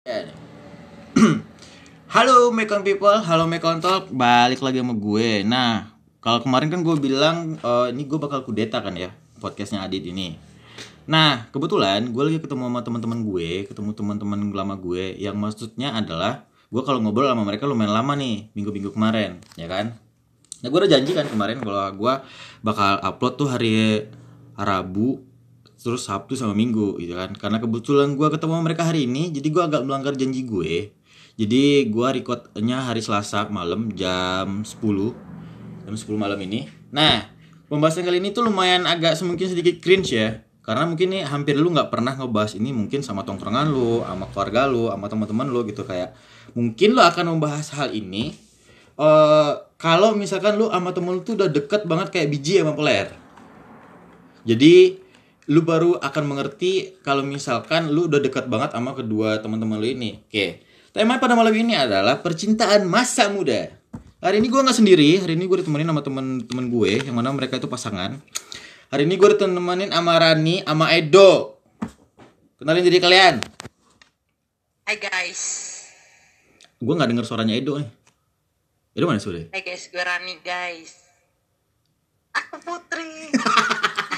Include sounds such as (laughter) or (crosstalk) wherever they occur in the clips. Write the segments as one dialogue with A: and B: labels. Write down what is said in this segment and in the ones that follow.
A: (clears throat) Halo Mekon People, halo Mekon Talk, balik lagi sama gue. Nah, kalau kemarin kan gue bilang eh, ini gue bakal kudeta kan ya podcastnya Adit ini. Nah, kebetulan gue lagi ketemu sama teman-teman gue, ketemu teman-teman lama gue, yang maksudnya adalah gue kalau ngobrol sama mereka lumayan lama nih minggu-minggu kemarin, ya kan? Nah, gue udah janji kan kemarin kalau gue bakal upload tuh hari Rabu, terus Sabtu sama Minggu gitu kan. Karena kebetulan gue ketemu mereka hari ini, jadi gue agak melanggar janji gue. Jadi gue recordnya hari Selasa malam jam 10 Jam 10 malam ini Nah pembahasan kali ini tuh lumayan agak semungkin sedikit cringe ya Karena mungkin nih hampir lu nggak pernah ngebahas ini mungkin sama tongkrongan lu Sama keluarga lu, sama teman-teman lu gitu kayak Mungkin lu akan membahas hal ini eh Kalau misalkan lu sama temen lu tuh udah deket banget kayak biji sama peler jadi lu baru akan mengerti kalau misalkan lu udah dekat banget sama kedua teman-teman lu ini. Oke. Tema pada malam ini adalah percintaan masa muda. Hari ini gue nggak sendiri, hari ini gue ditemenin sama temen-temen gue yang mana mereka itu pasangan. Hari ini gue ditemenin sama Rani, sama Edo. Kenalin diri kalian.
B: Hai guys,
A: Gue nggak denger suaranya Edo nih. Edo mana sudah?
B: hai guys, gue Rani guys. Aku Putri. (laughs)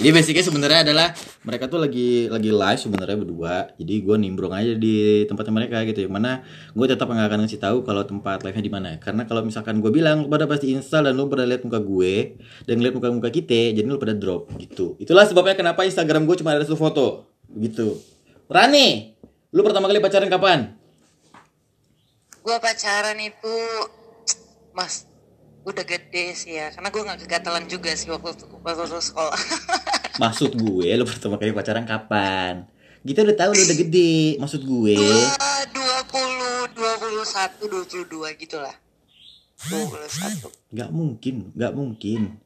A: Jadi basicnya sebenarnya adalah mereka tuh lagi lagi live sebenarnya berdua. Jadi gue nimbrung aja di tempatnya mereka gitu. Yang mana gue tetap nggak akan ngasih tahu kalau tempat live-nya di mana. Karena kalau misalkan gue bilang lu pada pasti install dan lu pada lihat muka gue dan ngeliat muka-muka kita, jadi lu pada drop gitu. Itulah sebabnya kenapa Instagram gue cuma ada satu foto gitu. Rani, lu pertama kali pacaran kapan?
B: gue pacaran itu, mas, udah gede sih ya. Karena gue nggak kegatalan juga sih waktu waktu sekolah. (laughs)
A: Maksud gue lu pertama kali pacaran kapan? Kita udah tahu lu udah gede. Maksud gue.
B: Dua puluh, dua puluh satu, dua puluh dua gitulah. Dua puluh satu,
A: Gak mungkin, gak mungkin.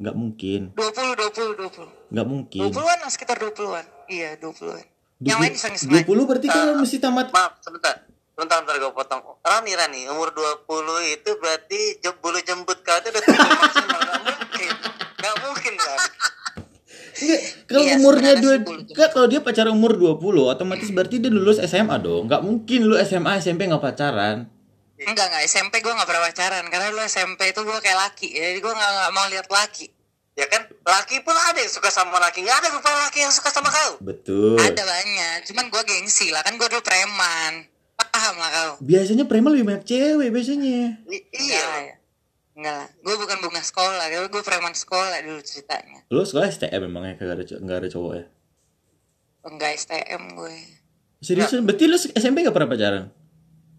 A: Gak mungkin,
B: dua puluh, dua puluh, dua puluh.
A: gak mungkin.
B: Dua puluhan sekitar dua puluhan. Iya, dua puluhan. Yang lain iseng-iseng
A: Dua puluh berarti kan lu mesti tamat
C: Maaf, sebentar. Sebentar, bentar gue potong. Rani, Rani, umur 20 itu berarti bulu jembut kau itu udah tumbuh maksimal. Gak mungkin. Gak mungkin, kan?
A: Enggak, kalau
B: Iya,
A: umurnya dua
B: sebenarnya 10
A: enggak kalau dia pacaran umur 20 otomatis berarti dia lulus SMA dong. Enggak mungkin lu SMA SMP nggak pacaran.
B: Enggak, enggak. SMP gue gak pernah pacaran. Karena lu SMP itu gue kayak laki. Jadi gue gak, nggak mau lihat laki.
C: Ya kan? Laki pun ada yang suka sama laki. Gak ada rupanya laki yang suka sama kau.
A: Betul.
B: Ada banyak. Cuman gue gengsi lah. Kan gue dulu preman. Paham lah kau.
A: Biasanya preman lebih banyak cewek biasanya.
C: I-
B: Enggak
C: iya.
B: lah ya. Enggak lah. Gue bukan bunga sekolah. Gue preman sekolah dulu ceritanya.
A: Lu sekolah STM memangnya kagak ada co- nggak ada cowok ya?
B: Enggak STM gue.
A: Seriusan? Berarti lu SMP gak pernah pacaran?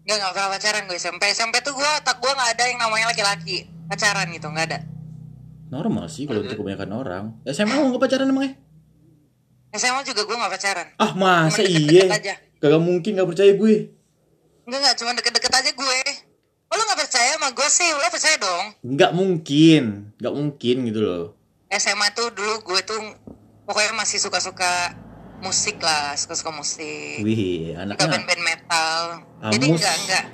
B: Enggak, gak pernah pacaran gue SMP. SMP tuh gue, tak gue gak ada yang namanya laki-laki. Pacaran gitu, gak ada.
A: Normal sih kalau untuk kebanyakan orang. SMA mau nggak pacaran emangnya?
B: SMA juga gue gak pacaran.
A: Ah masa
B: Cuman
A: iya?
B: aja.
A: Kagak mungkin gak percaya gue.
B: Enggak, enggak. Cuma deket-deket aja gue. Oh, lu gak percaya sama gue sih? Lu percaya dong.
A: Nggak mungkin, nggak mungkin gitu loh.
B: SMA tuh dulu gue tuh pokoknya masih suka-suka musik lah, suka-suka musik.
A: Wih,
B: Suka
A: anaknya
B: band-band metal. Jadi
A: Amus.
B: enggak, enggak.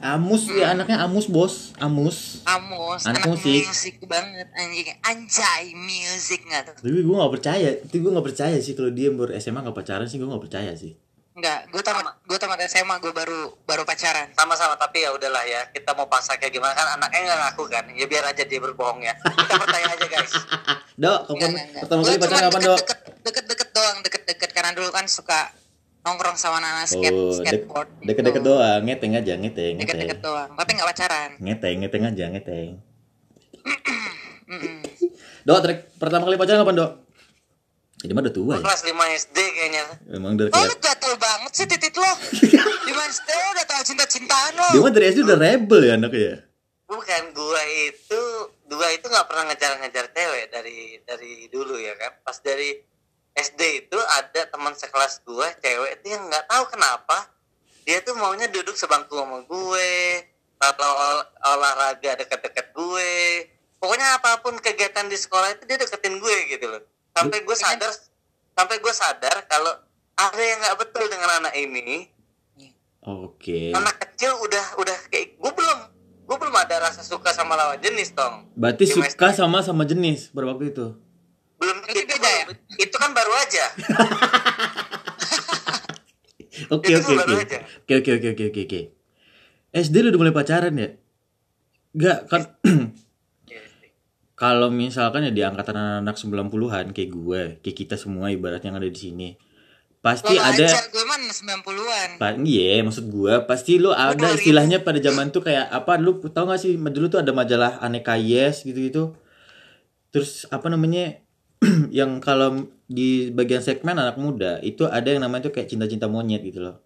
A: Amus ya anaknya Amus bos, Amus.
B: Amus,
A: Anak
B: anak,
A: musik.
B: musik. banget anjing. Anjay, music enggak tuh?
A: Tapi gue gak percaya, tapi gue gak percaya sih kalau dia baru SMA gak pacaran sih gue gak percaya sih.
B: Enggak, gue tamat gue tamat SMA gue baru baru pacaran.
C: Sama-sama, tapi ya udahlah ya. Kita mau pasak kayak gimana kan anaknya nggak ngaku kan. Ya biar aja dia berbohong ya. Kita percaya aja guys. (laughs)
A: Dok, kapan pertama kali pacaran kapan dok?
B: deket-deket doang, deket-deket karena dulu kan suka nongkrong sama anak skate,
A: Oh, dek-
B: skateboard. gitu.
A: deket-deket doang, ngeteng aja, ngeteng,
B: Deket-deket doang, tapi nggak pacaran.
A: Ngeteng, ngeteng aja, ngeteng. (clears throat) Dok, pertama kali pacaran kapan dok? Jadi mah udah tua ya?
C: Kelas 5 SD kayaknya.
A: Emang dari
B: Oh, lu
A: kayak
B: gatel banget sih titit lo. Gimana (laughs) sih lo udah tahu cinta-cintaan lo?
A: Dia mah dari SD udah rebel ya anaknya ya?
C: Bukan gua itu dua itu nggak pernah ngejar-ngejar cewek dari dari dulu ya kan. Pas dari SD itu ada teman sekelas gua cewek itu yang nggak tahu kenapa dia tuh maunya duduk sebangku sama gue kalau ol- olahraga deket-deket gue pokoknya apa pun kegiatan di sekolah itu dia deketin gue gitu loh sampai gue sadar sampai gue sadar kalau ada yang nggak betul dengan anak ini
A: Oke.
C: anak kecil udah udah kayak gue belum gue belum ada rasa suka sama lawan jenis dong
A: Berarti
C: Di
A: suka sama sama jenis pada waktu itu.
C: belum itu,
B: beda ya?
C: itu kan baru aja (laughs) (laughs)
A: Oke
C: Itu
A: oke
C: baru
A: oke.
C: aja.
A: Oke oke oke oke oke oke. SD lu udah mulai pacaran ya? Enggak kan (clears throat) kalau misalkan ya di angkatan anak-anak 90-an kayak gue, kayak kita semua ibaratnya yang ada di sini. Pasti
B: Lo
A: ada
B: aja gue mana 90-an.
A: Pa- Iya, maksud gua pasti lu ada
B: 2000.
A: istilahnya pada zaman tuh kayak apa? Lu tau gak sih dulu tuh ada majalah aneka yes gitu-gitu. Terus apa namanya? (clears throat) yang kalau di bagian segmen anak muda itu ada yang namanya tuh kayak cinta-cinta monyet gitu loh.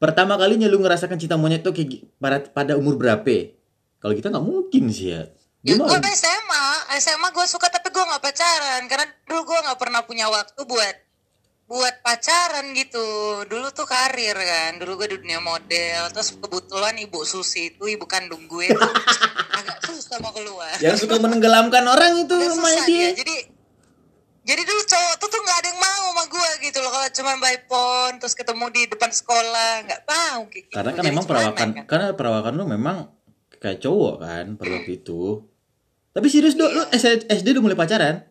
A: Pertama kalinya lu ngerasakan cinta monyet tuh kayak pada pada umur berapa? Kalau kita nggak mungkin sih ya.
B: Ya gue SMA, SMA gue suka tapi gue nggak pacaran karena dulu gue nggak pernah punya waktu buat buat pacaran gitu. Dulu tuh karir kan, dulu gue di dunia model, terus kebetulan ibu Susi itu ibu kandung gue tuh (laughs) agak susah mau keluar.
A: Yang suka menenggelamkan orang itu sama dia.
B: dia. Jadi jadi dulu cowok tuh tuh nggak ada yang mau sama gue gitu loh kalau cuma by phone terus ketemu di depan sekolah nggak mau kayak gitu.
A: Karena kan
B: Jadi
A: emang
B: gimana
A: perawakan
B: kan?
A: karena perawakan lu memang kayak cowok kan pada waktu itu. Tapi serius dok, lu
B: Iya.
A: SD udah mulai pacaran?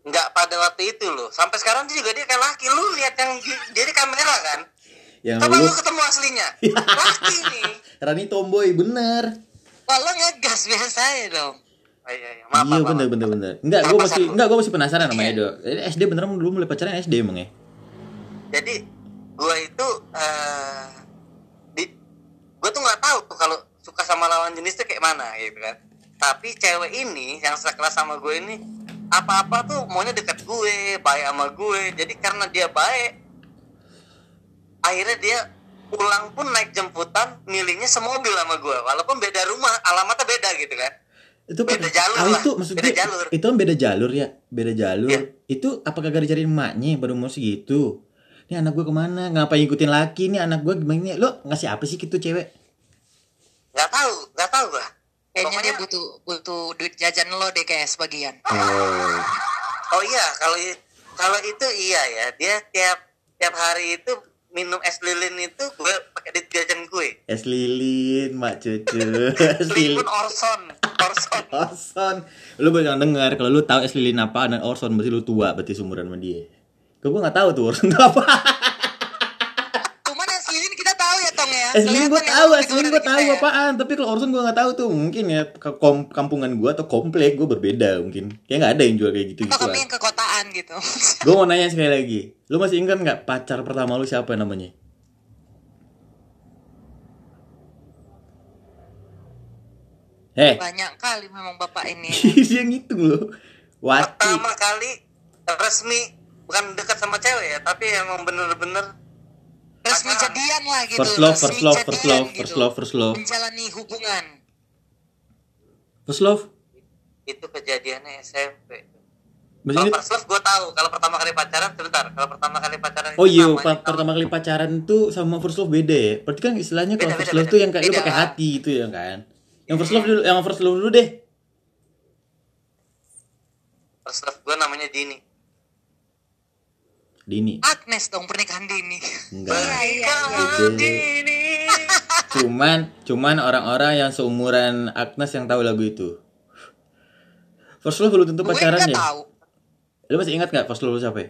C: nggak pada waktu itu loh sampai sekarang juga dia kayak laki lu lihat yang di- dia di kamera kan
A: Yang
C: coba
A: lu
C: lu ketemu aslinya (laughs) laki nih
A: Rani tomboy bener.
B: Wah lo ngegas biasa ya dong.
C: oh, iya, iya. Maaf,
A: iya
C: maaf,
A: bener
C: maaf.
A: bener bener. Enggak, gue masih enggak gue masih penasaran sama
B: Iya.
A: Edo. SD beneran dulu mulai pacaran SD emang ya?
C: jadi gua itu eh di gua tuh nggak tahu tuh kalau suka sama lawan jenis tuh kayak mana gitu kan tapi cewek ini yang sekelas sama gue ini apa-apa tuh maunya deket gue baik sama gue jadi karena dia baik akhirnya dia pulang pun naik jemputan milihnya semobil sama gue walaupun beda rumah alamatnya beda gitu kan
A: Itu
C: Beda jalur
A: ah,
C: lah,
A: itu maksud
C: beda jalur.
A: Itu kan beda jalur ya, beda jalur.
C: Iya.
A: Itu apa kagak dicariin emaknya pada umur segitu? Ini anak gue ke mana? Ngapain ngikutin laki? Ini anak gue gimana? Lo ngasih apa sih gitu cewek?
C: nggak tahu nggak tahu gua
B: Kayaknya dia
C: Pokoknya-
B: butuh butuh duit jajan lo deh kayak sebagian.
A: Oh,
C: Oh iya, kalau kalau itu iya ya. Dia tiap tiap hari itu minum es lilin itu gue pakai duit jajan gue.
A: es lilin, mak cucu, (laughs) es lilin.
C: Orson, Orson.
A: Orson. Lu banyak dengar kalau lu tahu es lilin apa dan Orson berarti lu tua berarti seumuran sama dia. Kau gue nggak tahu tuh Orson itu apa. (laughs)
B: Cuman es lilin kita tahu ya Tong ya.
A: Es lilin gue
B: ya
A: tahu,
B: kita
A: gue tahu
B: ya.
A: apaan. Tapi kalau Orson gue nggak tahu tuh. Mungkin ya ke kom- kampungan gue atau komplek gue berbeda mungkin. Kayak nggak ada yang jual kayak gitu
B: Atau
A: gitu.
B: kami yang kekotaan gitu. (laughs)
A: Gue mau nanya sekali lagi. Lu masih ingat nggak pacar pertama lu siapa namanya? Eh,
B: Banyak kali memang bapak ini.
A: dia ngitung lu. Wati.
C: Pertama kali resmi bukan dekat sama cewek ya, tapi emang bener-bener
B: Resmi jadian lah gitu.
A: First love, first love, first love, first love, first love.
B: Menjalani hubungan.
A: First love.
C: itu kejadiannya SMP.
A: Maksudnya
C: Kalau first love gue tahu, kalau pertama kali pacaran sebentar, kalau pertama kali pacaran
A: Oh iya, pa- pertama kali pacaran tuh sama first love beda ya. Berarti kan istilahnya kalau
C: Beda,
A: first
C: beda,
A: love
C: beda.
A: tuh yang kayak lu
B: Beda.
A: pakai hati itu ya kan. Yang first love dulu, yang first love dulu deh.
C: first love gue namanya Dini.
A: Dini.
B: Agnes dong pernikahan dini.
A: Enggak.
C: Pernikahan. Dini. (laughs)
A: Cuman cuman orang-orang yang seumuran Agnes yang tahu lagu itu. First love belum tentu
B: Gue
A: pacaran ya.
B: tahu.
A: Lu masih ingat gak first love siapa? ya?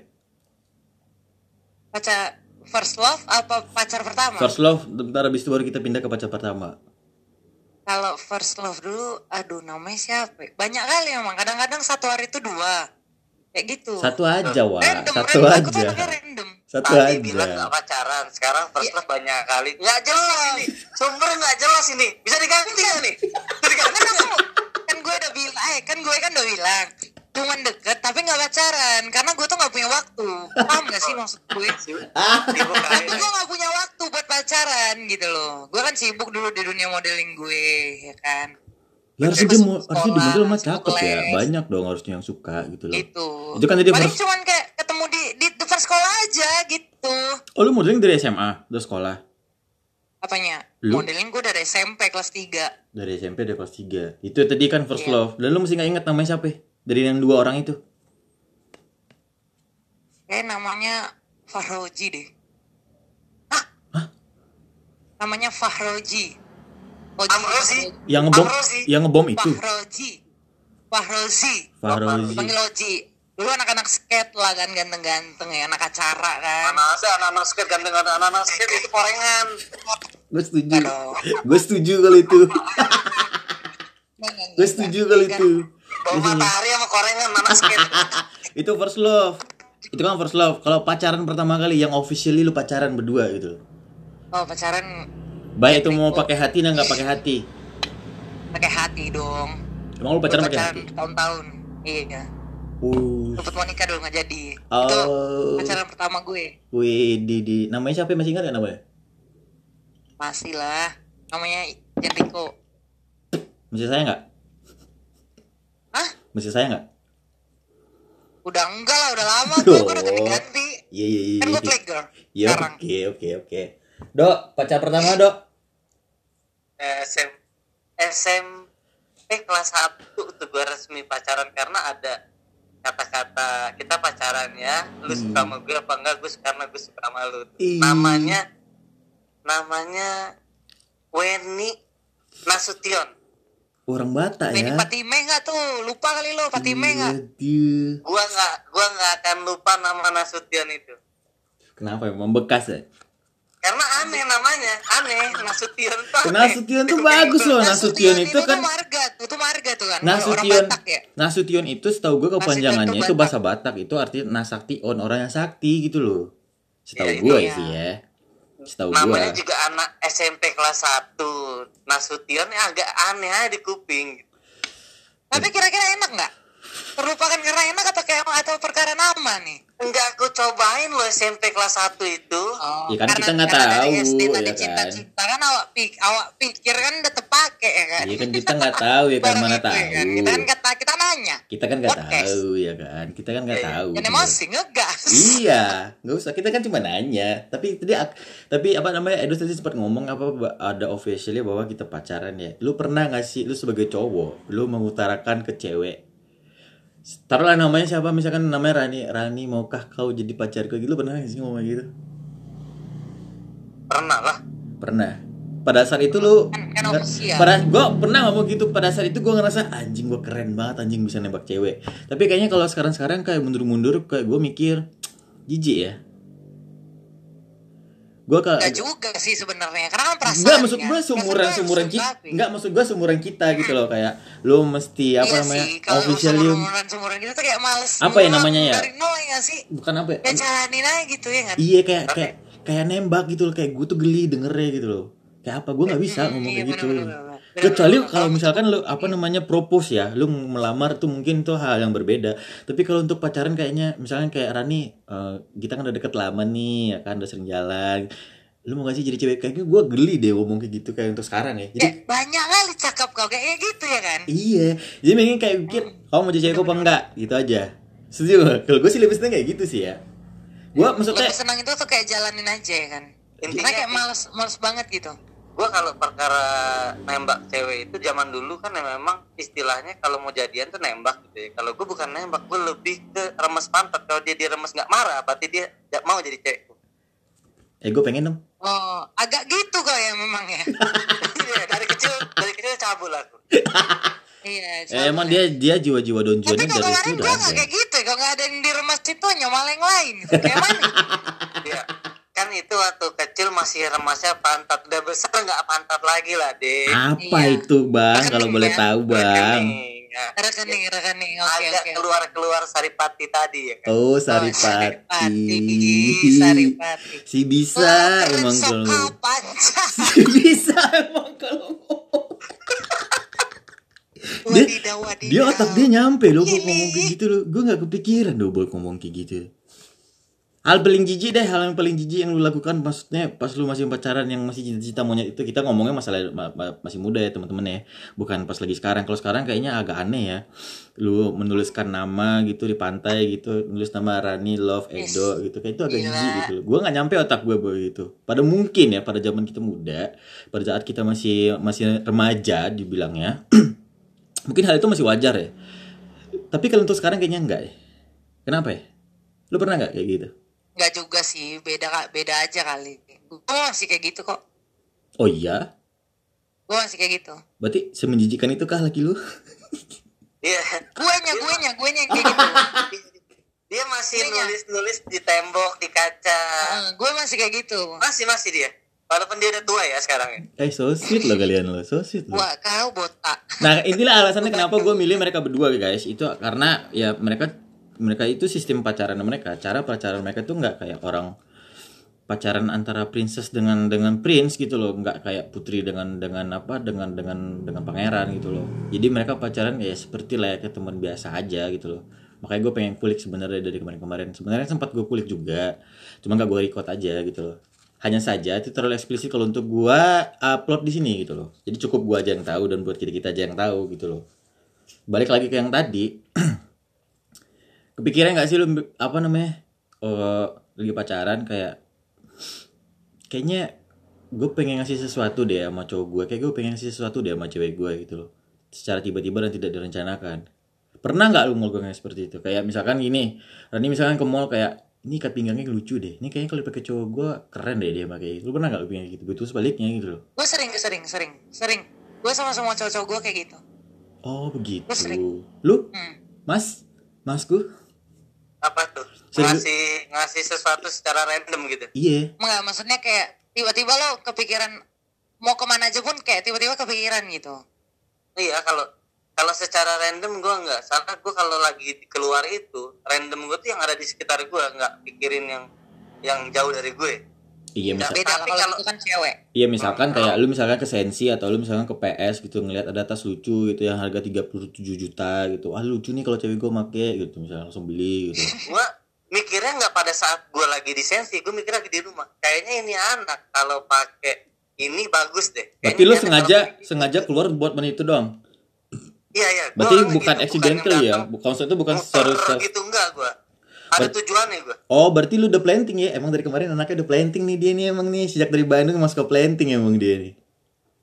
B: Pacar first love apa pacar pertama?
A: First love, bentar habis itu baru kita pindah ke pacar pertama.
B: Kalau first love dulu, aduh namanya siapa? ya? Banyak kali emang. Kadang-kadang satu hari itu dua. Kayak gitu.
A: Satu aja, Wak.
B: Random,
A: Satu
B: random.
A: Aja.
B: random.
A: Satu
C: Tadi bilang
A: aja.
C: gak pacaran, sekarang first
B: Iya.
C: love banyak kali. Nggak jelas ini, sumber nggak jelas ini. Bisa diganti nggak nih? Bisa diganti
B: kan
C: nggak?
B: kan gue udah bilang eh kan gue kan udah bilang cuman deket tapi nggak pacaran karena gue tuh nggak punya waktu paham gak sih maksud gue gue nggak punya waktu buat pacaran gitu loh gue kan sibuk dulu di dunia modeling gue ya kan
A: Ya harusnya dia mau harusnya di model mah cakep ya. Banyak dong harusnya yang suka gitu loh.
B: gitu
A: Itu kan tadi
B: paling
A: first-
B: cuman kayak ketemu di di depan sekolah aja gitu
A: Oh lu modeling dari SMA, dari sekolah?
B: apanya
A: Lu?
B: modeling gue dari SMP kelas 3
A: Dari SMP dari kelas 3 Itu tadi kan first
B: Iya.
A: love Dan lu mesti gak ingat namanya siapa ya? Dari yang dua orang itu
B: kayak namanya Fahroji deh namanya Fahroji Oji
C: Amrozi.
A: Yang ngebom
C: Amrozi.
A: Yang ngebom itu.
B: Fahroji Fahrozi
A: Fahrozi
B: panggil Oji dulu anak-anak skate lah kan ganteng-ganteng ya anak acara kan.
C: Anak saya anak-anak skate ganteng anak-anak skate itu korengan.
A: gue setuju. Gue setuju kalau itu. (laughs) Gue setuju kalau itu.
C: Bawa matahari sama korengan anak skate. (laughs)
A: itu first love. Itu kan first love. Kalau pacaran pertama kali yang officially lu pacaran berdua gitu.
B: Oh pacaran
A: baik itu mau pakai hati dan nggak pakai hati?
B: Pakai hati dong.
A: Emang lu pacaran pakai hati?
B: tahun-tahun. Iya.
A: Uh
B: Sempet mau nikah dulu nggak jadi.
A: Oh.
B: itu pacaran pertama gue.
A: Wih di, di namanya siapa? Masih ingat gak namanya?
B: Masih lah. Namanya Jericho
A: masih saya nggak?
B: Hah?
A: masih saya nggak?
B: Udah enggak lah udah lama (laughs) gue gue udah ganti-ganti.
A: Iya iya iya
B: kan gue
A: iya.
B: playgirl
A: ya
B: sekarang.
A: oke oke oke. Dok pacar pertama dok
C: Eh, SM SMP kelas 1 tuh gue resmi pacaran karena ada kata-kata kita pacaran ya lu suka sama gue apa enggak gue karena gue suka sama lu.
A: Ih.
C: namanya namanya Weni Nasution.
A: Orang Batak
B: Ini
A: ya?
B: Fatime nggak tuh lupa kali lo Fatime nggak
A: Aduh.
C: gua nggak gua nggak akan lupa nama Nasution itu.
A: Kenapa? Emang bekas ya
C: karena aneh namanya. Aneh Nasution tuh aneh.
A: Nasution tuh bagus loh Nasution itu kan
B: marga tuh itu marga tuh kan orang
A: Nasution
B: Batak ya.
A: Nasution itu setahu gue kepanjangannya
B: Nasution
A: itu
B: tuh
A: bahasa Batak itu artinya nasakti on orang yang sakti gitu loh. Setahu
C: Iya,
A: gue
B: iya.
A: sih ya. Setahu
C: namanya
A: gue
C: juga anak SMP kelas 1 Nasution ya agak aneh aja di kuping.
B: Tapi kira-kira enak nggak? Terlupakan karena enak atau kayak atau perkara nama nih
C: enggak aku cobain loh SMP kelas 1 itu.
B: Oh,
A: Ya kan
B: karena-
A: kita nggak tahu,
B: SD tadi
A: ya kan?
B: cinta-cinta kan awak pik awak pikir kan udah terpakai ya kan?
A: Iya kan kita nggak tahu ya kan? Mana
B: itu
A: tahu?
B: Ya kan? kita kan kata kita nanya.
A: Kita kan nggak tahu ya kan? Kita kan nggak
C: iya.
A: tahu
B: yang emosi ngegas.
A: Iya nggak usah. Kita kan cuma nanya. Tapi tadi tapi apa namanya Edo tadi sempat ngomong apa ada officially bahwa kita pacaran ya. Lu pernah nggak sih lu sebagai cowok lu mengutarakan ke cewek taruhlah namanya siapa? Misalkan namanya Rani. Rani maukah kau jadi pacarku gitu pernah nggak sih ngomong gitu?
C: Pernah lah.
A: Pernah. Pada saat itu lu
B: Kan- kan official.
A: pada gue pernah ngomong gitu. Pada saat itu gue ngerasa anjing gue keren banget anjing bisa nembak cewek. Tapi kayaknya kalau sekarang sekarang kayak mundur-mundur kayak gue mikir jijik ya gue kalau
B: Enggak juga sih sebenarnya karena kan perasaan
A: Enggak maksud gue seumuran
B: Perasaan
A: seumuran
B: harus
A: kita. Enggak maksud gue seumuran kita gitu loh kayak lu mesti apa
B: iya
A: namanya
B: sih,
A: officially
B: seumuran seumuran kita tuh kayak males
A: Apa ya namanya ya?
B: dari nol ya sih
A: bukan apa ya?
B: ya jalanin aja gitu ya kan
A: Iya kayak kayak kayak nembak gitu loh kayak gue tuh geli dengernya gitu loh kayak apa gue nggak bisa ngomong
B: iya,
A: kayak gitu. Kecuali kalau misalkan lu apa namanya propose ya. Lu melamar tuh mungkin tuh hal yang berbeda. Tapi kalau untuk pacaran kayaknya misalnya kayak Rani eh, kita kan udah deket lama nih ya kan udah sering jalan. Lu mau gak sih jadi cewek kayaknya gue geli deh ngomong kayak gitu kayak untuk sekarang ya. Jadi
B: Kayak banyak kali cakap kau kayak gitu ya kan?
A: Iya, jadi pengen kayak mikir, kamu mau jadi cewek apa enggak? Gitu aja. Setuju nggak? Kalau gue sih lebih seneng kayak gitu sih ya. Gue maksudnya,
B: lebih senang itu tuh kayak jalanin aja ya kan?
C: Intinya
B: karena kayak males males banget gitu
C: gua kalau perkara nembak cewek itu zaman dulu kan ya memang istilahnya kalau mau jadian tuh nembak gitu ya. Kalau gue bukan nembak gue lebih ke remes pantat. Kalau dia diremes nggak marah berarti dia nggak mau jadi cewek
A: eh gue pengen dong.
B: oh agak gitu kok ya memang ya. (laughs)
C: Iya, dari kecil dari kecil cabul aku. (laughs)
B: Iya
A: Eh, emang dia dia jiwa-jiwa
B: kalau
A: dari itu
B: kemarin
A: udah ada.
B: nggak kayak gitu. Ya kalau nggak ada yang diremas itu nyomal yang lain. Kayak mana? (laughs)
C: Iya. Kan itu waktu kecil masih remasnya pantat udah besar nggak pantat lagi lah deh
A: Apa
B: Iya.
A: itu bang?
B: Rekening,
A: Kalau boleh
B: ya.
A: tahu bang.
B: rekening rekening oke
C: agak
B: oke
C: keluar keluar saripati tadi ya kan
A: Oh
B: Saripati,
A: Saripati.
B: Saripati.
A: Si bisa emang kalau (laughs) Si bisa emang kalau. Dia,
B: wadidaw wadidaw
A: dia otak dia nyampe loh buat ngomong kayak gitu loh. Gue nggak kepikiran loh buat ngomong kayak gitu. Hal paling jijik deh, hal yang paling jijik yang lu lakukan maksudnya pas lu masih pacaran yang masih cita-cita monyet itu kita ngomongnya masalah ma- ma- masih muda ya teman-teman ya, bukan pas lagi sekarang. Kalau sekarang kayaknya agak aneh ya. Lu menuliskan nama gitu di pantai gitu, nulis nama Rani Love Edo gitu, kayak itu agak
B: Gila.
A: jijik gitu. Gue nggak nyampe otak gue begitu. Pada mungkin ya pada zaman kita muda, pada saat kita masih masih remaja dibilangnya, (clears throat) mungkin hal itu masih wajar ya. Tapi kalau untuk sekarang kayaknya enggak ya. Kenapa ya? Lu pernah nggak kayak gitu?
B: Nggak juga sih beda Kak. beda aja kali. Gue masih kayak gitu kok.
A: Oh iya?
B: gue masih kayak gitu.
A: Berarti semenjijikan itu kah laki lu?
C: iya.
B: Gue nya gue nya gue nya kayak gitu.
C: Dia masih nulis nulis di tembok di kaca.
B: Heeh, gue masih kayak gitu.
C: Masih masih dia. Walaupun dia udah tua ya sekarang ya.
A: Eh so sweet lo kalian lo, so sweet lo.
B: wah kau botak.
A: Nah inilah alasannya kenapa gue milih mereka berdua guys. Itu karena ya mereka mereka itu sistem pacaran mereka. Cara pacaran mereka tuh nggak kayak orang pacaran antara princess dengan dengan prince gitu loh. Nggak kayak putri dengan dengan apa dengan dengan dengan pangeran gitu loh. Jadi mereka pacaran ya seperti layaknya teman biasa aja gitu loh. Makanya gue pengen kulik sebenarnya dari kemarin-kemarin. Sebenarnya sempat gue kulik juga cuma nggak gue record aja gitu loh. Hanya saja itu terlalu eksplisit kalau untuk gue upload di sini gitu loh. Jadi cukup gue aja yang tahu dan buat kita kita aja yang tahu gitu loh. Balik lagi ke yang tadi (clears throat) kepikiran nggak sih lu apa namanya? Eh lagi pacaran kayak kayaknya gue pengen ngasih sesuatu deh sama cowok gue. Kayak gue pengen ngasih sesuatu deh sama cewek gue gitu loh. Secara tiba-tiba dan tidak direncanakan. Pernah nggak lu melakukan seperti itu? Kayak misalkan gini Rani misalkan ke mall kayak ini ikat pinggangnya lucu deh. Ini kayaknya kalau pakai cowok gue keren deh dia pakai itu lu pernah nggak lu pengen gitu? Betul sebaliknya gitu loh.
B: Gue sering sering sering sering. Gue sama semua cowok-cowok gue kayak gitu.
A: Oh begitu.
B: Sering.
A: lu?
B: Hmm.
A: mas? Masku
C: apa tuh? Ngasih ngasih sesuatu secara random gitu?
A: Iya.
B: Enggak, maksudnya kayak tiba-tiba lo kepikiran mau ke mana aja pun kayak tiba-tiba kepikiran gitu.
C: Iya kalau kalau secara random gue nggak soalnya gue kalau lagi keluar itu random gue tuh yang ada di sekitar gue nggak pikirin yang yang jauh dari gue
A: iya misal
C: Tapi
B: beda lah kalau itu kan cewek
A: Iya misalkan kayak lu misalkan ke Sensi atau lu misalkan ke PS gitu ngelihat ada tas lucu gitu yang harga 37 juta gitu. Ah lucu nih kalau cewek gue make gitu misalnya langsung beli gitu. (laughs)
C: gue mikirnya nggak pada saat gue lagi di sensi gue mikir lagi di rumah kayaknya ini anak kalau pakai ini bagus deh
A: Berarti
C: Kayaknya
A: lu
C: dia anak
A: sengaja
C: kalau-
A: sengaja keluar buat menit itu doang.
C: iya iya Gua
A: Berarti bukan
C: gitu,
A: accidental
C: yang
A: ya. Bukan itu bukan secara
C: gitu enggak gue ada
A: Ber-
C: tujuannya gue
A: Oh, berarti lu udah planting ya. Emang dari kemarin anaknya udah planting nih dia nih emang nih sejak dari Bandung masuk ke planting emang dia nih.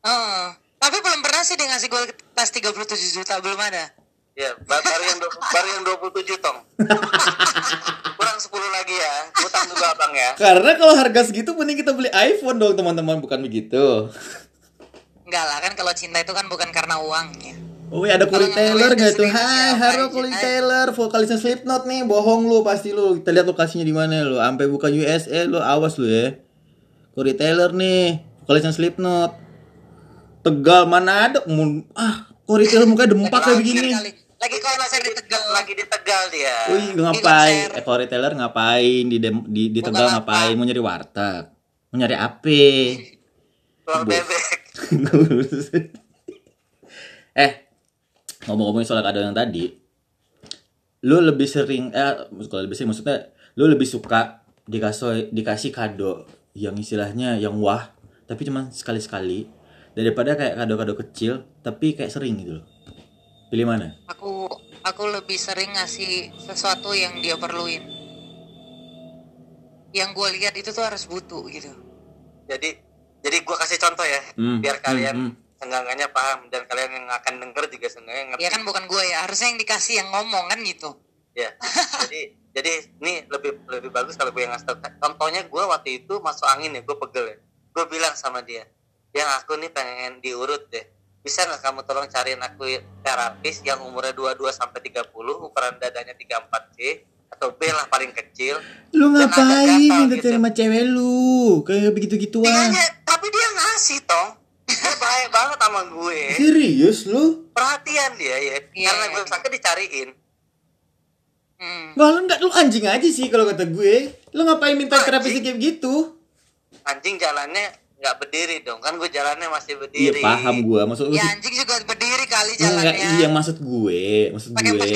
B: Heeh. tapi belum pernah sih dia ngasih gue tas 37 juta belum ada
C: ya ba- baru yang dua- (laughs) baru yang 27 tong (laughs) kurang 10 lagi ya utang juga abang ya
A: Karena kalau harga segitu mending kita beli iPhone dong teman-teman bukan begitu.
B: enggak lah kan kalau cinta itu kan bukan karena uangnya
A: Oh iya ada Corey
B: Kalau
A: Taylor gak tuh? Hai,
B: aja?
A: Corey
B: Hai.
A: Taylor, vokalisnya Slipknot nih, bohong lu pasti lu. Kita lihat lokasinya di mana lu. Sampai bukan USA lu, awas lu ya. Corey Taylor nih, vokalisnya Slipknot. Tegal mana ada? Ah, Corey Taylor mukanya (laughs) dempak kayak begini.
B: Lagi konser di tegal
C: lagi di tegal dia
A: Wih, ngapain? Eh, Corey Taylor ngapain di di, di Tegal
B: apa.
A: ngapain? Mau nyari warteg. Mau nyari
C: telur
A: Bu.
C: bebek (laughs)
A: eh ngomong-ngomongin soal kado yang tadi lu lebih sering eh kalau lebih sering maksudnya lu lebih suka dikasih dikasih kado yang istilahnya yang wah tapi cuma sekali-sekali daripada kayak kado-kado kecil tapi kayak sering gitu loh. Pilih mana?
B: Aku aku lebih sering ngasih sesuatu yang dia perluin. Yang gue lihat itu tuh harus butuh gitu.
C: Jadi jadi gue kasih contoh ya
A: Hmm,
C: biar
A: hmm,
C: kalian
A: hmm.
C: Seenggaknya paham dan kalian yang akan denger juga seenggaknya ngerti.
B: Ya kan bukan gue ya. Harusnya yang dikasih yang ngomong kan gitu.
C: Ya (laughs) jadi jadi ini lebih lebih bagus kalau gue yang ngasih tau contohnya gue waktu itu masuk angin ya gue pegel ya. Gue bilang sama dia yang aku nih pengen diurut deh. Bisa nggak kamu tolong cariin aku terapis yang umurnya 22 sampai 30 ukuran dadanya 34 C atau B lah paling kecil
A: lu ngapain minta
C: gitu.
A: cari sama cewek lu? Kayak begitu gituan
C: Dia- tapi dia ngasih tong dia baik banget sama gue
A: serius lu
C: perhatian dia ya
B: Iya,
C: karena
B: iya,
C: gue
B: iya.
C: sakit dicariin
B: hmm.
A: Wah lu nggak lu anjing aja sih kalau kata gue. Lu ngapain minta
C: Anjing.
A: terapis kayak gitu?
C: anjing jalannya nggak berdiri dong kan gue jalannya masih
A: Iya
C: berdiri
A: paham gue. Maksud lu
B: ya anjing juga berdiri kali
A: Enggak,
B: jalannya
A: iya maksud gue, maksud
B: pakai
A: gue.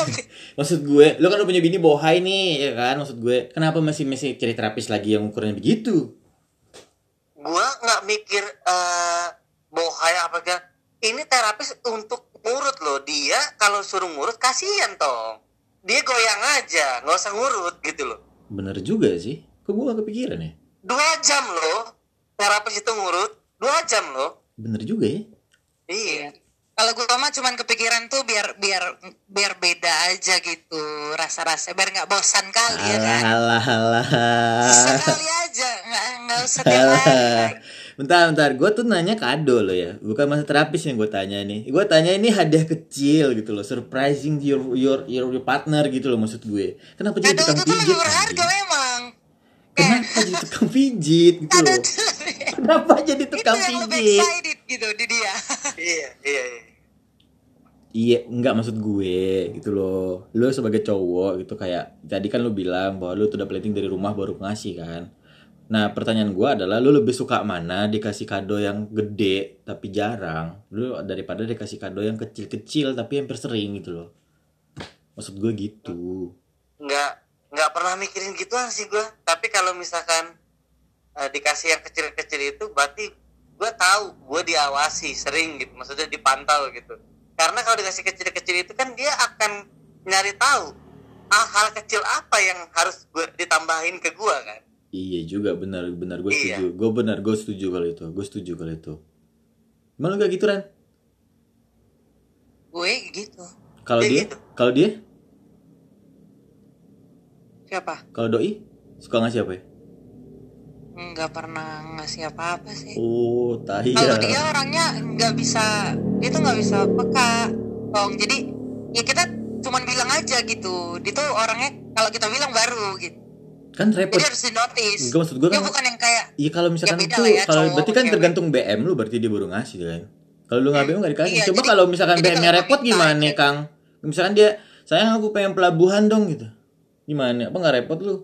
A: (laughs) Maksud gue, lu kan udah punya bini bohai nih, ya kan? Maksud gue, kenapa masih masih cari terapis lagi yang ukurannya begitu?
C: Gue nggak mikir eh bohai apa kan ini terapis untuk ngurut loh. Dia kalau suruh ngurut kasihan toh. Dia goyang aja nggak usah ngurut gitu loh.
A: Bener juga sih. Kok gue gak kepikiran ya?
C: dua jam loh terapis itu ngurut. Dua jam loh.
A: Bener juga ya.
C: iya
B: kalau gue mah cuman kepikiran tuh biar biar biar beda aja gitu rasa-rasa biar nggak bosan kali ya kan
A: Alah, alah, alah.
B: sekali aja nggak nggak usah tiap hari
A: Alah. Bentar, bentar. Gue tuh nanya kado loh ya. Bukan masa terapis yang gue tanya nih. Gue tanya ini hadiah kecil gitu loh. Surprising your your your, your partner gitu loh maksud gue. Kenapa jadi
B: Kado
A: tukang
B: itu tuh
A: pijit?
B: lebih berharga memang.
A: Kenapa jadi tukang pijit gitu loh?
B: tuh
A: Kenapa jadi
B: itu
A: tukang
B: yang lebih
A: pijit?
B: excited gitu di dia.
C: iya iya iya
A: enggak maksud gue gitu loh. Lu sebagai cowok gitu kayak tadi kan lu bilang bahwa lu tuh udah planning dari rumah baru ngasih kan. Nah, pertanyaan gue adalah lu lebih suka mana dikasih kado yang gede tapi jarang, lu daripada dikasih kado yang kecil-kecil tapi hampir sering gitu loh. Maksud gue gitu.
C: nggak nggak pernah mikirin gituan sih gue tapi kalau misalkan eh, dikasih yang kecil-kecil itu berarti gue tahu gue diawasi sering gitu maksudnya dipantau gitu karena kalau dikasih kecil-kecil itu kan dia akan nyari tahu ah, hal kecil apa yang harus gue ditambahin ke gue kan
A: Iya juga benar benar gue
C: Iya.
A: setuju. Gue benar gue setuju kalau itu. Gue setuju kalau itu. Emang lu gak gitu Ran?
B: Gue gitu.
A: Kalau
C: Iya
A: dia?
C: gitu.
A: Kalau dia?
B: Siapa?
A: Kalau doi? Suka ngasih apa ya?
B: Nggak pernah ngasih apa-apa sih.
A: Oh, tahi
B: Kalau
A: ya.
B: dia orangnya nggak bisa, dia tuh nggak bisa peka, Tong. Jadi ya kita cuman bilang aja gitu. Dia tuh orangnya kalau kita bilang baru gitu.
A: Kan repot.
B: Jadi harus di notice.
A: Enggak, maksud gua
B: Dia
A: kan-
B: bukan yang kayak
A: Iya kalau misalkan
B: Ya
A: itu
B: ya,
A: kalau berarti kan
B: cewek.
A: tergantung BM lu berarti dia baru ngasih kan. Kalau lu nggak BM nggak dikasih.
B: Iya,
A: Coba
B: jadi-
A: kalau misalkan BM-nya
B: kalau
A: repot
B: minta
A: gimana,
B: aja.
A: Kang? Misalkan dia sayang aku pengen pelabuhan dong gitu. Gimana? Apa nggak repot lu?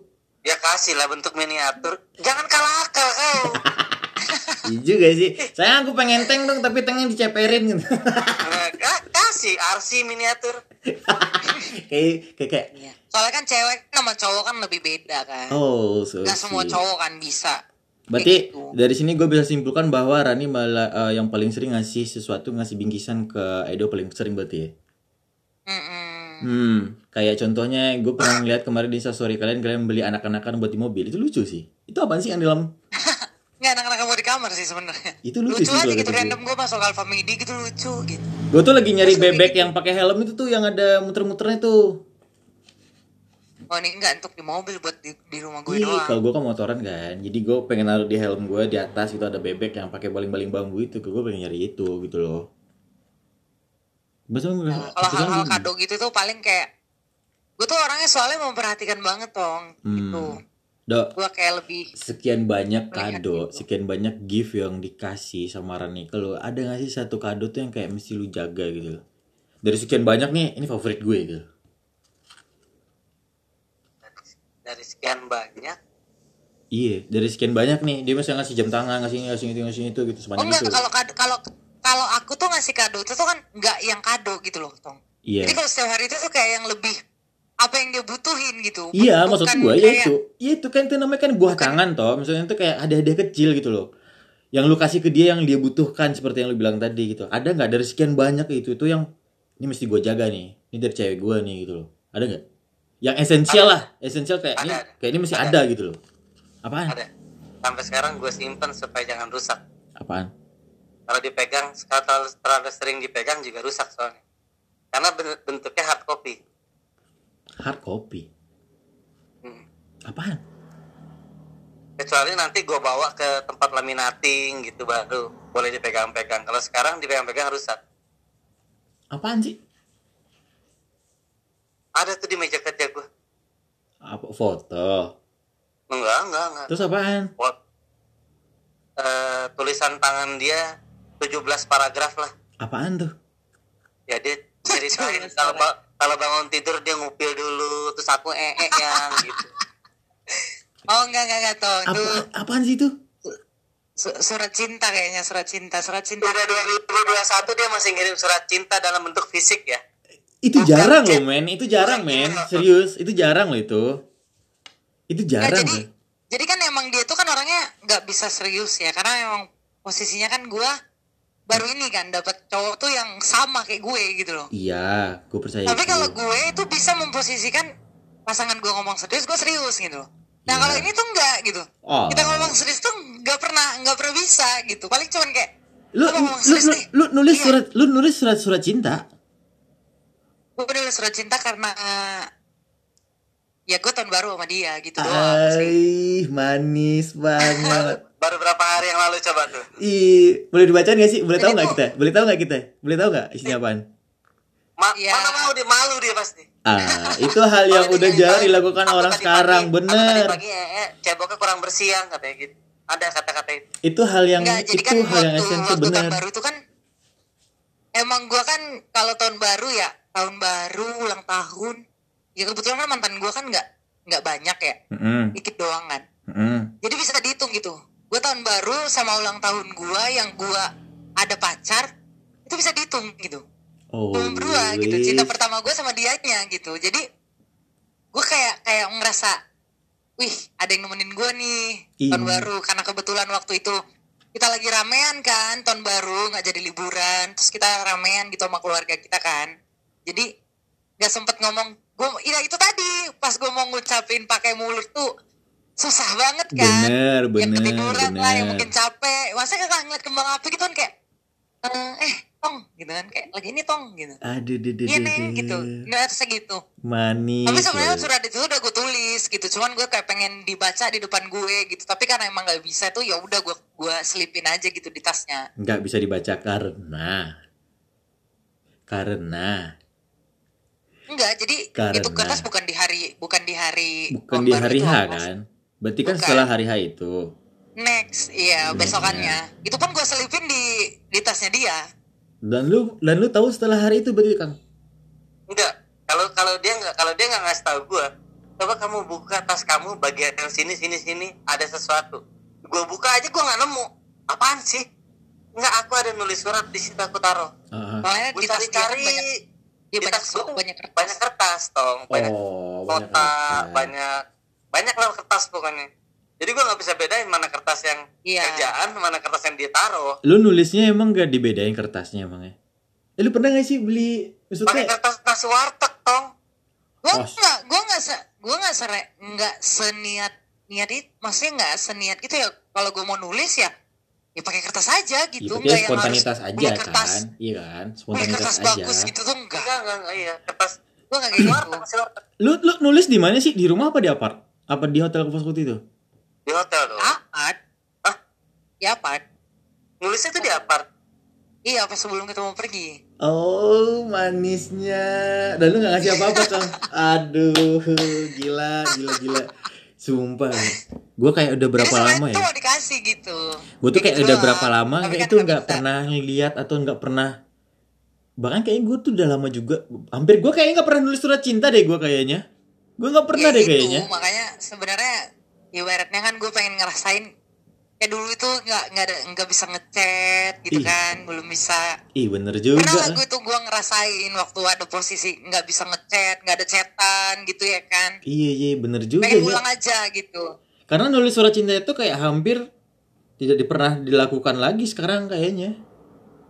C: Ya kasih lah bentuk miniatur jangan kalah akal kau (laughs)
A: Iya juga sih. Sayang aku pengen tank dong tapi tanknya diceperin gitu.
C: Nah, ka- kasih RC miniatur (laughs)
A: kayak kayak kayak
B: Iya. Soalnya kan cewek sama cowok kan lebih beda kan.
A: oh so
B: Gak semua
A: sweet.
B: cowok kan bisa.
A: Berarti
B: gitu.
A: dari sini gue bisa simpulkan bahwa Rani malah eh, yang paling sering ngasih sesuatu ngasih bingkisan ke Edo paling sering berarti ya.
B: Mm-mm.
A: Hmm, kayak contohnya gue pernah ngeliat kemarin di story kalian kalian beli anak-anakan buat di mobil itu lucu sih. Itu apaan sih yang di dalam? (laughs)
B: Nggak anak-anak mau di kamar sih sebenarnya.
A: Itu lucu
B: lucu,
A: sih
B: aja gitu random gue masuk Alfa Midi gitu lucu gitu.
A: Gue tuh lagi nyari
B: Terus
A: bebek
B: gitu.
A: yang pakai helm itu tuh yang ada muter-muternya tuh.
B: Oh ini enggak untuk di mobil buat di, di rumah gue
A: Ih,
B: doang.
A: kalau gue kan motoran kan, jadi gue pengen naruh di helm gue di atas itu ada bebek yang pakai baling-baling bambu itu, gue pengen nyari itu gitu loh. Gue
B: Nah, kalau hal-hal kado gitu tuh paling kayak gue tuh orangnya soalnya memperhatikan banget tong
A: Hmm.
B: gitu.
A: Dok,
B: Gue kayak lebih
A: sekian banyak kado,
B: itu.
A: sekian banyak gift yang dikasih sama Rani. Kalau ada gak sih satu kado tuh yang kayak mesti lu jaga gitu loh. Dari sekian banyak nih, ini favorit gue gitu.
C: dari sekian banyak
A: Iya, dari sekian banyak nih, dia masih ngasih jam tangan, ngasih ini, ngasih itu, ngasih itu gitu
B: oh enggak
A: itu.
B: kalau kalau kalau aku tuh ngasih kado itu tuh kan enggak yang kado gitu loh tong.
A: Iya.
B: Jadi kalau setiap hari itu tuh kayak yang lebih apa yang dia butuhin gitu.
A: Iya,
B: Bukan
A: maksud gue ya itu. Iya itu kan itu namanya kan buah tangan toh. Maksudnya itu kayak ada hadiah kecil gitu loh. Yang lu kasih ke dia yang dia butuhkan seperti yang lu bilang tadi gitu. Ada nggak dari sekian banyak itu itu yang ini mesti gue jaga nih. Ini dari cewek gue nih gitu loh. Ada nggak? Yang esensial lah, esensial kayak ini
C: Ada,
A: kayak ini mesti
C: Ada.
A: ada gitu loh. Apaan?
C: ada sampai sekarang gue simpen supaya jangan rusak
A: Apaan?
C: Kalau dipegang kalau terlalu, terlalu sering dipegang juga rusak soalnya karena ben- bentuknya hard copy
A: Hard copy.
C: Hmm.
A: Apaan?
C: kecuali nanti gue bawa ke tempat laminating gitu baru boleh dipegang-pegang kalau sekarang dipegang-pegang rusak
A: Apaan sih?
C: ada tuh di meja kerja gue
A: Apa foto?
C: enggak enggak enggak
A: Terus apaan?
C: What? Eh, tulisan tangan dia 17 paragraf lah
A: Apaan tuh?
C: ya dia ceritain
B: 17
C: kalau ba- kalau bangun tidur dia ngupil dulu terus aku ee yang gitu (laughs)
B: Oh enggak enggak enggak. Itu
A: Apa apaan sih itu?
B: su- surat cinta kayaknya surat cinta surat cinta.
C: udah 2021 dia masih ngirim surat cinta dalam bentuk fisik ya
A: Itu
C: Bukan
A: jarang loh men, itu jarang men, serius, itu jarang loh itu. Itu
B: Nah,
A: jarang
B: jadi
A: loh.
B: jadi kan emang dia tuh kan orangnya nggak bisa serius ya karena emang posisinya kan gua baru ini kan dapat cowok tuh yang sama kayak gue gitu loh.
A: Iya, gue percaya.
B: Tapi kalau gue itu bisa memposisikan pasangan gue ngomong serius, gue serius gitu loh. Nah
A: Iya.
B: kalau ini tuh enggak gitu.
A: Oh.
B: Kita ngomong serius tuh nggak pernah nggak pernah bisa gitu. Paling cuman kayak
A: lu
B: "Lu
A: lu, lu,
B: nih."
A: lu nulis
B: Iya.
A: surat lu nulis surat surat cinta.
B: gue nulis surat cinta karena ya gue tahun baru sama dia gitu doang sih.
A: Ay, manis banget. (laughs)
C: yang lalu coba tuh
A: Ih, boleh dibacain gak sih? Boleh tahu nggak kita? Boleh tahu nggak kita? Boleh tahu nggak isinya apaan?
C: Ma
B: Iya.
C: mana mau dia malu dia pasti
A: Ah, itu hal yang
C: Kalau
A: udah jarang dilakukan
C: aku
A: orang sekarang,
C: pagi- aku tadi
A: bener.
C: pagi eh, eh, ceboknya kurang bersih yang katanya gitu ada kata-kata itu
A: Itu hal yang
B: Enggak,
A: itu
B: kan
A: hal yang esensial
B: waktu tahun
A: benar.
B: baru itu kan emang gua kan kalau tahun baru ya tahun baru ulang tahun ya kebetulan kan mantan gua kan nggak nggak banyak ya
A: Heeh.
B: dikit doang kan
A: Heeh.
B: jadi bisa dihitung gitu gue tahun baru sama ulang tahun gua yang gua ada pacar itu bisa dihitung gitu
A: Oh.
B: Cuma berdua gitu cinta pertama gue sama dianya gitu jadi gue kayak kayak ngerasa wih ada yang nemenin gue nih tahun
A: Iya.
B: baru karena kebetulan waktu itu kita lagi ramean kan tahun baru nggak jadi liburan terus kita ramean gitu sama keluarga kita kan jadi nggak sempet ngomong gue ya itu tadi pas gue mau ngucapin pakai mulut tuh susah banget kan?
A: Bener,
B: yang
A: bener,
B: ketiduran lah yang
A: bener.
B: mungkin capek. Masa kakak ngeliat kembang api gitu kan kayak eh, eh tong gitu kan. Kayak lagi ini tong gitu.
A: Aduh, duh, duh,
B: iya neng gitu. Nggak harusnya gitu
A: Manis.
B: tapi sebenarnya surat itu udah gue tulis gitu. Cuman gue kayak pengen dibaca di depan gue gitu. Tapi karena emang nggak bisa tuh ya udah gue gue selipin aja gitu di tasnya.
A: Nggak bisa dibaca karena. Karena.
B: Enggak jadi
A: Karena-
B: itu kertas bukan di hari bukan di hari
A: bukan di hari H kan berarti kan
B: Bukan.
A: setelah hari H itu.
B: Next iya
A: Iya.
B: besokannya. itu pun gue selipin di di tasnya dia.
A: Dan lu dan lu tahu setelah hari itu berarti kang
C: enggak. Kalau kalau dia enggak kalau dia nggak ngasih tahu gue coba kamu buka tas kamu bagian yang sini sini sini ada sesuatu. Gue buka aja gue nggak nemu. Apaan sih? Enggak, aku ada nulis surat di situ aku taruh.
A: Ah,
B: soalnya
C: gue
B: di tas dia kan
C: cari-cari
B: banyak dia
C: di
B: banyak banyak kertas.
C: banyak kertas tong banyak
A: oh banyak
C: kota
A: kertas.
C: banyak banyak lah kertas pokoknya. Jadi gue nggak bisa bedain mana kertas yang
B: Iya.
C: kerjaan mana kertas yang dia taruh
A: lu nulisnya emang gak dibedain kertasnya emang ya? Eh, lu pernah gak sih beli
C: pakai
A: maksudnya
C: kertas nasi warteg tong.
B: Gue
A: Oh.
B: nggak gue nggak se gue nggak sere nggak seniat niat itu maksudnya nggak seniat gitu ya. Kalau gue mau nulis ya ya pakai kertas aja
A: ya,
B: gitu.
A: Berarti
B: nggak yang harus
A: spontanitas aja
B: beli
A: kan?
B: Kertas
A: iya kan? Spontanitas
B: kertas
A: aja.
B: bagus gitu tuh enggak
C: enggak enggak, enggak iya kertas.
B: Gue nggak gitu.
A: lu lu nulis di mana sih? Di rumah apa di apart apa di hotel ke pos itu?
C: Di hotel. Tuh
B: apart.
C: Hah?
B: ya apart.
C: Nulisnya tuh di apart?
B: Iya pas sebelum kita mau pergi.
A: Oh manisnya. Dan lu gak ngasih apa-apa Kang. (laughs) Aduh Gila Gila gila. Sumpah. Gue kayak udah berapa
B: Jadi
A: lama
B: itu
A: ya?
B: mau dikasih gitu.
A: Gue tuh kayak
B: Gitu
A: udah berapa lama
B: Tapi
A: kayak
B: kan
A: itu
B: nggak
A: nggak
B: bisa.
A: pernah ngeliat Atau nggak pernah. Bahkan kayaknya gue tuh udah lama juga. Hampir gue kayaknya gak pernah nulis surat cinta deh gue kayaknya Gue gak pernah
B: Ya
A: deh
B: itu,
A: kayaknya.
B: Makanya sebenarnya ibaratnya kan gue pengen ngerasain kayak dulu itu nggak nggak ada nggak bisa ngechat gitu
A: Ih.
B: kan belum bisa.
A: Ih bener juga
B: pernah gue tuh gue ngerasain waktu ada posisi nggak bisa ngechat nggak ada chatan gitu ya kan.
A: Iya iya bener juga
B: pengen
A: ya.
B: pulang aja gitu.
A: Karena nulis surat cinta itu kayak hampir Tidak pernah dilakukan lagi sekarang kayaknya.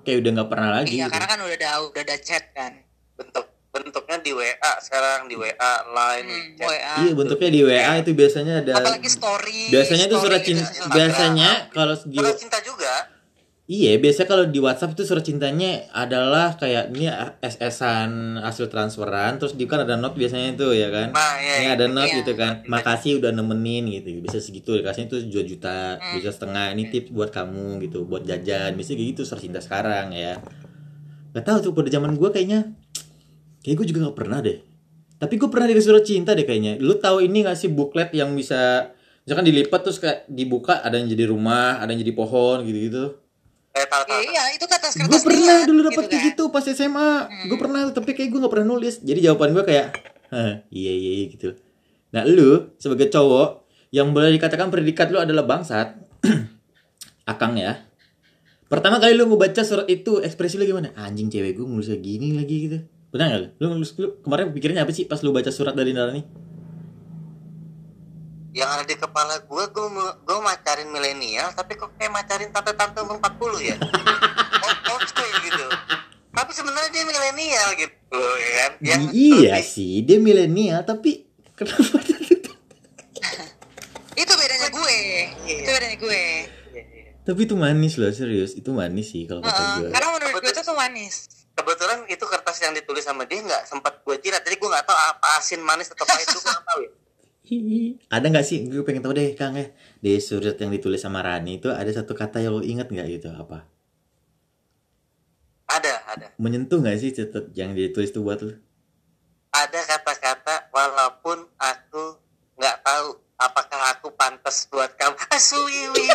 A: Kayak udah gak pernah lagi
B: iya
A: gitu.
B: karena kan udah ada udah ada chat kan
C: bentuk bentuknya di WA sekarang di WA line
B: hmm,
C: chat.
B: WA
A: Iya bentuknya di WA itu biasanya ada
B: apalagi story
A: biasanya
B: story
A: surat
B: gitu,
A: cinta biasanya kalau di
C: surat cinta juga?
A: Iya biasanya kalau di WhatsApp itu surat cintanya adalah kayak ini SS-an hasil transferan terus di kan ada note biasanya itu ya kan?
C: Nah ya
A: ini ada note
B: Iya.
A: gitu kan? Makasih udah nemenin gitu bisa segitu dikasihnya tuh dua juta
B: Hmm.
A: bisa setengah ini tips buat kamu gitu buat jajan biasanya kayak gitu surat cinta sekarang ya. Gak tahu tuh pada zaman gue kayaknya kayak gue juga gak pernah deh. Tapi gue pernah dikasih surat cinta deh kayaknya. Lu tahu ini gak sih buklet yang bisa misalkan dilipat terus kayak dibuka ada yang jadi rumah ada yang jadi pohon gitu gitu
C: tahu
B: Ya,
C: tahu
B: iya itu kertas kertas
A: gue pernah dulu dapat
B: gitu
A: kayak
B: kan.
A: gitu pas SMA gue pernah tapi kayak gue gak pernah nulis. Jadi jawaban gue kayak iya iya iya gitu. Nah lu sebagai cowok yang boleh dikatakan predikat lu adalah bangsat (clears throat) akang ya. Pertama kali lu ngebaca surat itu ekspresi lu gimana? Anjing cewek gue kayak gini lagi gitu pernah gak lu? lu lu kemarin pikirnya apa sih pas lu baca surat dari Narani
C: yang ada di kepala gue gue gue macarin milenial tapi kok kayak macarin tante-tante umur 40 ya? (laughs) Old, school gitu. Tapi sebenarnya dia milenial gitu ya kan? Yang
A: iya
C: lebih-
A: sih dia milenial tapi kenapa
B: itu bedanya gue.
C: Iya.
B: itu bedanya gue.
A: Tapi itu manis loh serius. Itu manis sih kalau kata gue
B: karena menurut gue itu tuh manis
C: kebetulan itu kertas yang ditulis sama dia nggak sempat gue jilat jadi gue nggak tahu apa asin manis atau pahit itu gue nggak tahu ya. (laughs)
A: Ada nggak sih? Gue pengen tahu deh, Kang ya. Di surat yang ditulis sama Rani itu ada satu kata yang lo inget nggak gitu apa?
C: ada ada
A: Menyentuh nggak sih cetet yang ditulis tuh buat lo?
C: ada kata-kata walaupun aku nggak tahu apakah aku pantas buat kamu? Ah, suwiwiwi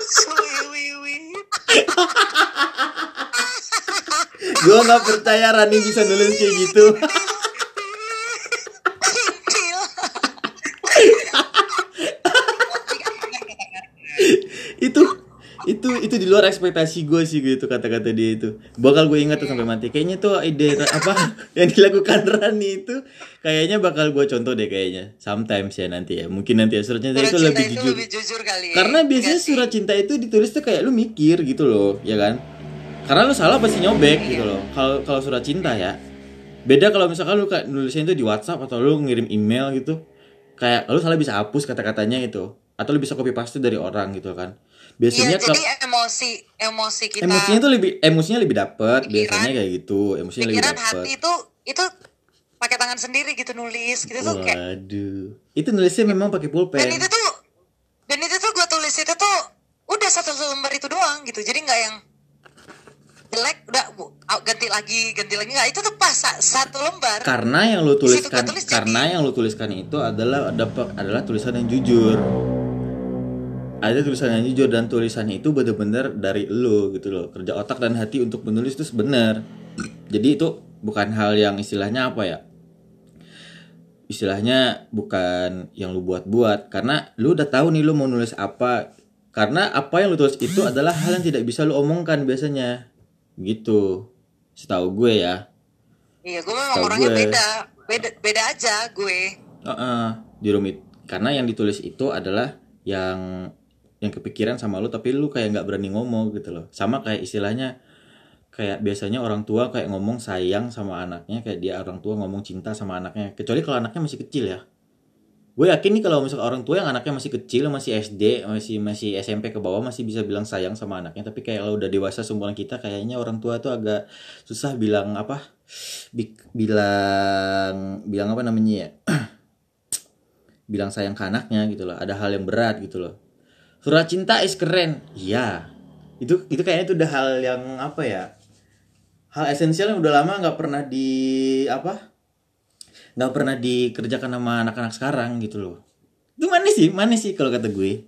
C: suwiwiwi
A: Gue nggak percaya Rani bisa nulis kayak gitu.
B: Kecil.
A: itu itu di luar ekspektasi gue sih gitu kata-kata dia itu. Bakal gue ingat tuh sampai mati. Kayaknya tuh ide apa (laughs) yang dilakukan Rani itu kayaknya bakal gue contoh deh kayaknya. Sometimes ya nanti ya. Mungkin nanti ya surat cinta
B: Surat
A: itu
B: cinta
A: lebih
B: itu
A: jujur.
B: lebih jujur kali.
A: karena
B: Enggak
A: biasanya surat cinta itu ditulis tuh kayak lu mikir gitu loh ya kan? Karena lu salah pasti nyobek gitu loh. Kalau kalau surat cinta ya beda kalau misalkan lu kayak nulisnya itu di WhatsApp atau lu ngirim email gitu kayak lu salah bisa hapus kata-katanya itu atau lu bisa copy paste dari orang gitu kan.
B: Iya,
A: biasanya kalau
B: jadi emosi emosi kita
A: emosinya tuh lebih emosinya lebih dapet
B: Pikiran-
A: biasanya kayak gitu emosinya lebih dapet.
B: hati itu itu pakai tangan sendiri gitu nulis gitu tuh kayak
A: waduh. Itu nulisnya memang pakai pulpen.
B: Dan itu tuh dan itu tuh gue tulis itu tuh udah satu lembar itu doang gitu. Jadi nggak yang jelek udah ganti lagi ganti lagi. Nggak itu tuh pas sa- satu lembar.
A: Karena yang lu tuliskan
B: tulis
A: karena
B: jadi-
A: yang lu tuliskan itu adalah ada adalah tulisan yang jujur ada tulisan yang jujur dan tulisannya itu bener-bener dari lu gitu loh. Kerja otak dan hati untuk menulis itu benar jadi itu bukan hal yang istilahnya apa ya? Istilahnya bukan yang lu buat-buat. Karena lu udah tahu nih lu mau nulis apa. Karena apa yang lu tulis itu adalah hal yang tidak bisa lu omongkan biasanya. Gitu. Setahu gue ya.
B: Iya gue memang orangnya
A: gue.
B: beda. Beda beda aja gue.
A: Heeh, di rumit. Karena yang ditulis itu adalah yang yang kepikiran sama lu tapi lu kayak nggak berani ngomong gitu loh. Sama kayak istilahnya kayak biasanya orang tua kayak ngomong sayang sama anaknya kayak dia orang tua ngomong cinta sama anaknya. Kecuali kalau anaknya masih kecil ya. Gue yakin nih kalau misalnya orang tua yang anaknya masih kecil masih SD masih masih SMP ke bawah masih bisa bilang sayang sama anaknya. Tapi kayak kalau udah dewasa seumuran kita kayaknya orang tua tuh agak susah bilang apa Bi- bilang bilang apa namanya ya? (clears throat) Bilang sayang ke anaknya gitu loh. Ada hal yang berat gitu loh surat cinta is keren. Iya. Itu itu kayaknya itu udah hal yang apa ya? Hal esensial yang udah lama nggak pernah di apa? Nggak pernah dikerjakan sama anak-anak sekarang gitu loh. Itu manis sih manis sih kalau kata gue.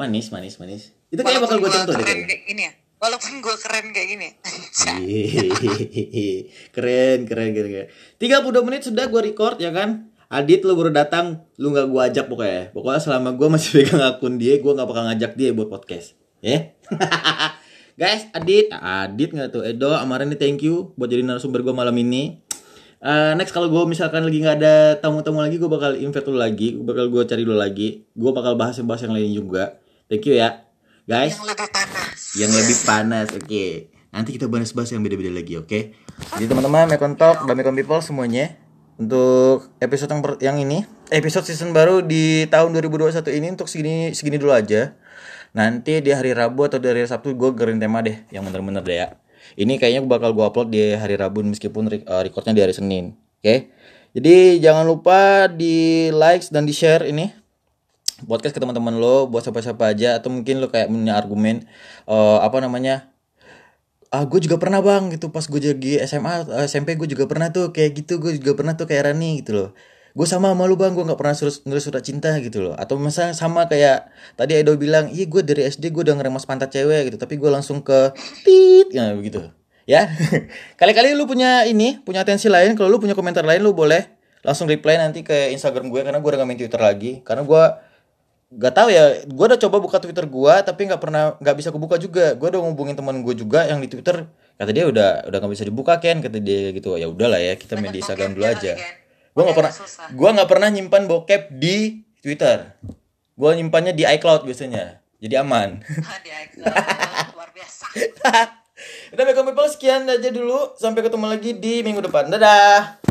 A: Manis manis manis. Itu kayak bakal gue
B: gua
A: contoh deh
B: kayak gini ya. Walaupun gue keren kayak gini
A: Yeay. (laughs) keren keren keren keren. 32 menit sudah gue record ya kan Adit lu baru datang lu nggak gue ajak pokoknya pokoknya selama gue masih (laughs) pegang akun dia gue nggak bakal ngajak dia buat podcast ya? (laughs) Guys Adit. Adit nggak tuh? Edo Amaran nih thank you buat jadi narasumber gue malam ini. Eh, next kalau gue misalkan lagi nggak ada tamu-tamu lagi gue bakal invite lu lagi gue bakal gue cari lu lagi. Gue bakal bahas yang bahas yang lain juga. Thank you ya guys.
B: Yang lebih panas.
A: Yang lebih panas oke. Nanti kita bahas-bahas yang beda-beda lagi oke? Jadi teman-teman Mekon Talk dan Mekon People semuanya untuk episode yang, yang ini episode season baru di tahun 2021 ini untuk segini segini dulu aja. Nanti di hari Rabu atau di hari Sabtu gue gerin tema deh yang bener-bener deh ya. Ini kayaknya bakal gue upload di hari Rabu meskipun eh, recordnya di hari Senin oke? Jadi jangan lupa di likes dan di share ini podcast ke teman-teman lo buat siapa-siapa aja atau mungkin lo kayak punya argumen eh, apa namanya ah gue juga pernah bang gitu. Pas gue jadi SMA eh, SMP gue juga pernah tuh kayak gitu gue juga pernah tuh kayak Rani gitu loh. Gue sama sama lu bang gue nggak pernah suruh nulis surat cinta gitu loh. Atau misalnya sama kayak tadi Edo bilang iya gue dari SD gue udah ngeremas pantat cewek gitu. Tapi gue langsung ke tit ya begitu. Ya (laughs) kali-kali lu punya ini punya atensi lain kalau lu punya komentar lain lu boleh langsung reply nanti ke Instagram gue karena gue udah gak main Twitter lagi. Karena gue Gak tahu ya, gue udah coba buka Twitter gue, tapi nggak pernah nggak bisa kebuka juga. Gue udah ngubungin teman gue juga yang di Twitter, kata dia udah udah nggak bisa dibuka Ken, kata dia gitu. Ya udahlah ya, kita main di Instagram dulu aja. Gue nggak pernah, gue nggak pernah nyimpan bokep di Twitter. Gue nyimpannya di iCloud biasanya, jadi aman.
B: Dia luar biasa (laughs)
A: Udah, People sekian aja dulu. Sampai ketemu lagi di minggu depan. Dadah.